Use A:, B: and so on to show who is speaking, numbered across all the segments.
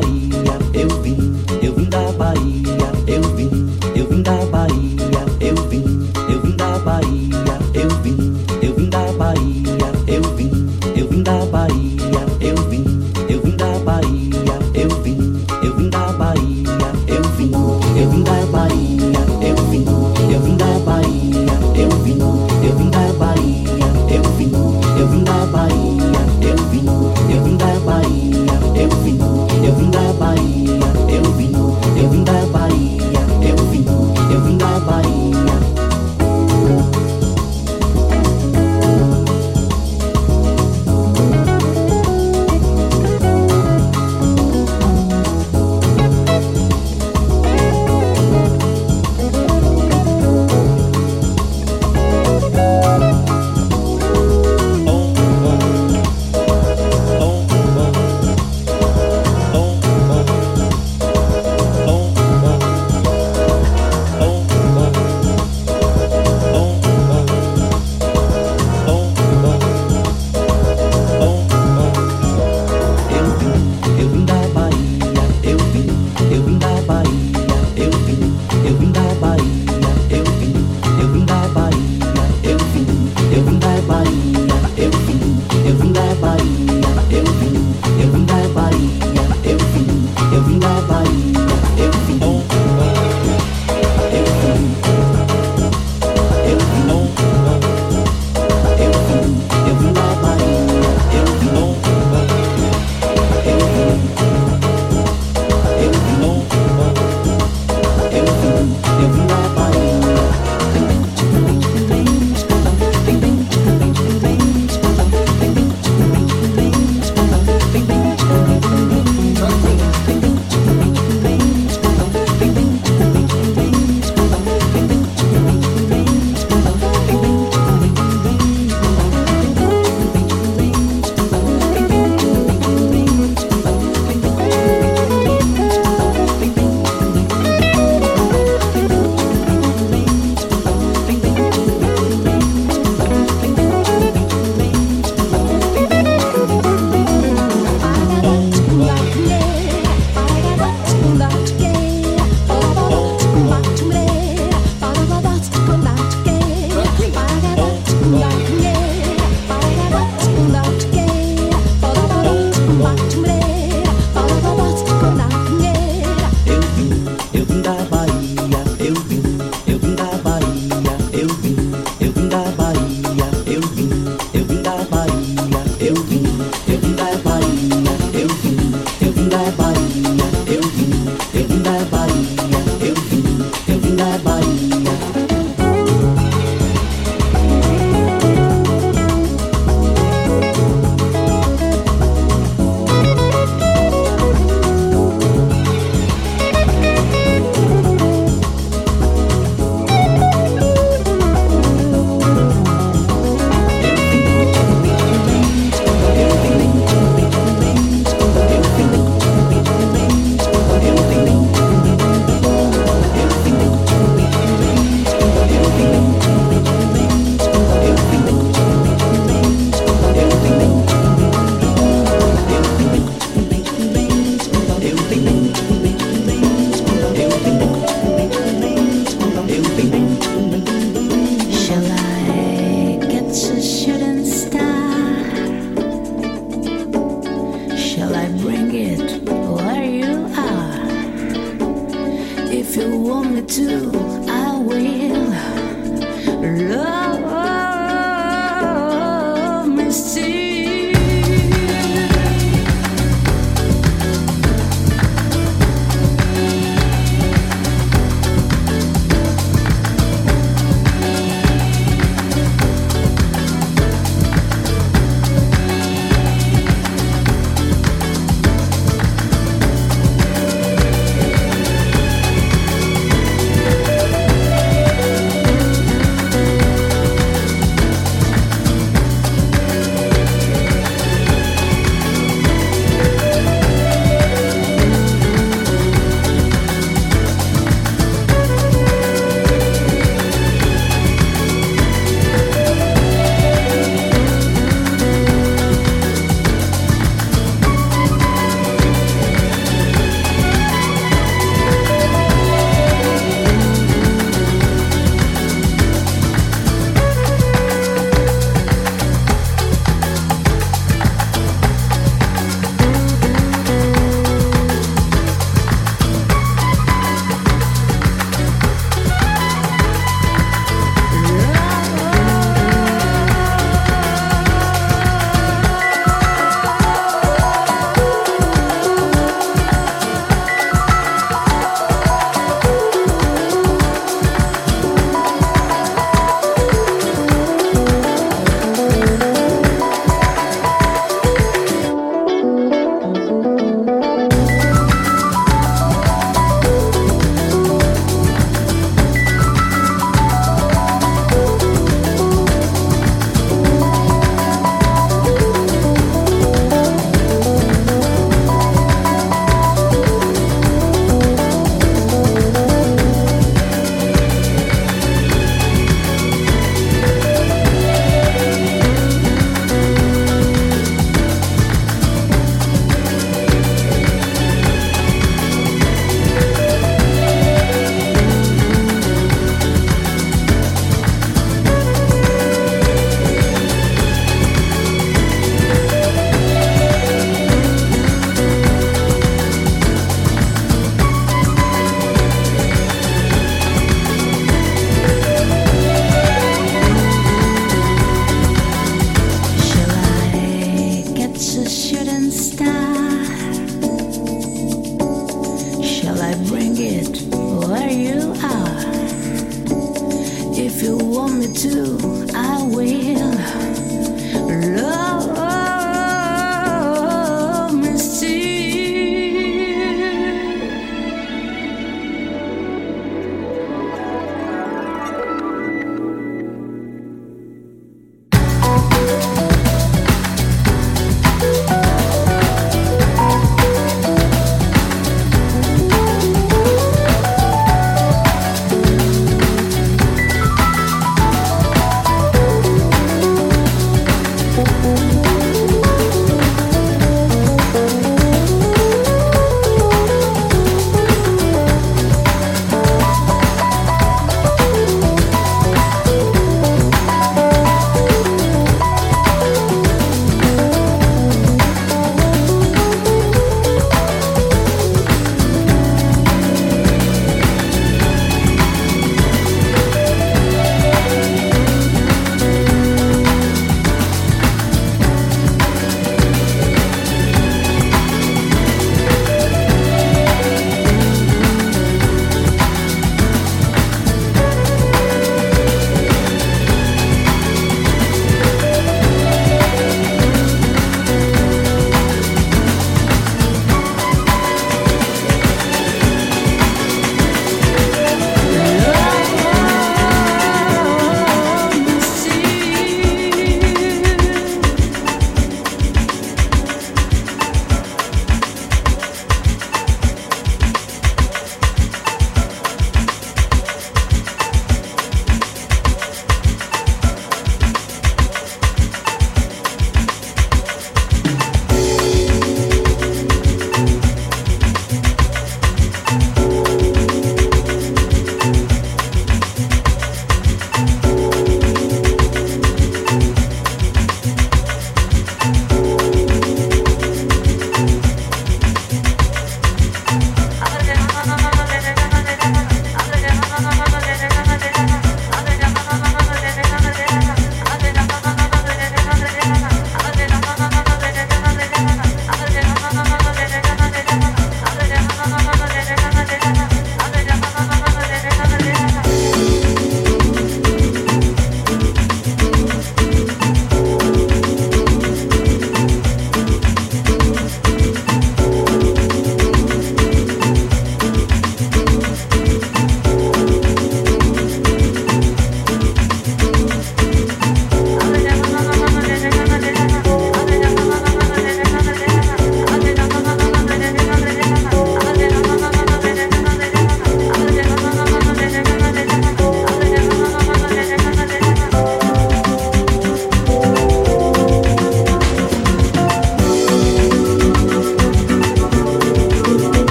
A: Bahia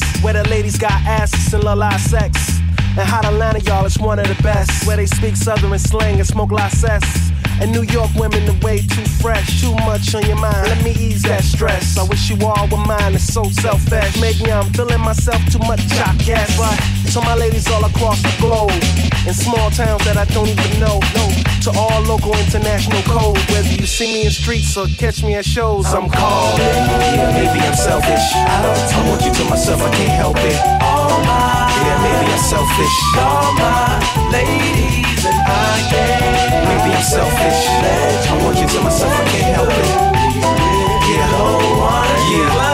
A: rest, where the ladies got asses and la la sex. And Hot Atlanta, y'all, is one of the best. Where they speak Southern slang and smoke la cess. And New York women are way too fresh, too much on your mind. Let me ease that stress. I wish you all were mine, it's so selfish. Maybe I'm feeling myself too much, I guess. But to my ladies all across the globe, in small towns that I don't even know, no. To all local international code, whether you see me in streets or catch me at shows, I'm, I'm calling. Yeah, maybe I'm selfish. I, don't I want you to myself, I can't help it. All my, yeah, maybe I'm selfish. All my ladies I. Maybe I'm selfish. I want you to myself, I can't help it. Yeah, no one yeah.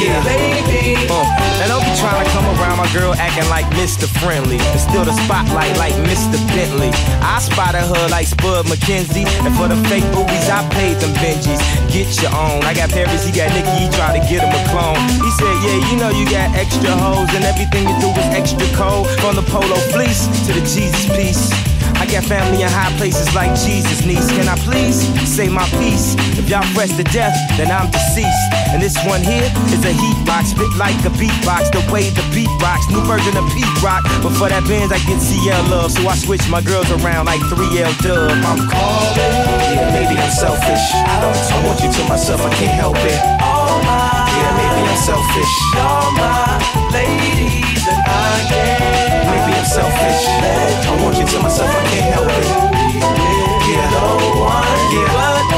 A: yeah. baby. Uh,
B: and don't be trying to come around my girl acting like Mr. Friendly. And still the spotlight like Mr. Bentley. I spotted her like Spuds MacKenzie. And for the fake boobies, I paid them Benjis. Get your own. I got Paris, he got Nicky, he tried to get him a clone. He said, Yeah, you know you got extra hoes, and everything you do is extra cold. From the polo fleece to the Jesus piece. I got family in high places like Jesus, niece. Can I please say my piece? If y'all fresh to death, then I'm deceased. And this one here is a heat box, spit like a beatbox. The way the beat rocks, new version of Pete Rock. But for that Benz, I get CL love, so I switch my girls around like 3L Dub. I'm calling, yeah, maybe I'm selfish. I don't, I want you to myself, I can't help it. All my, yeah, maybe I'm selfish. All my ladies and I can. Maybe I'm selfish. I want you to myself, I can't help it. No one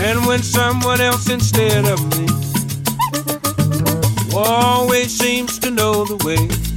C: And when someone else instead of me always seems to know the way,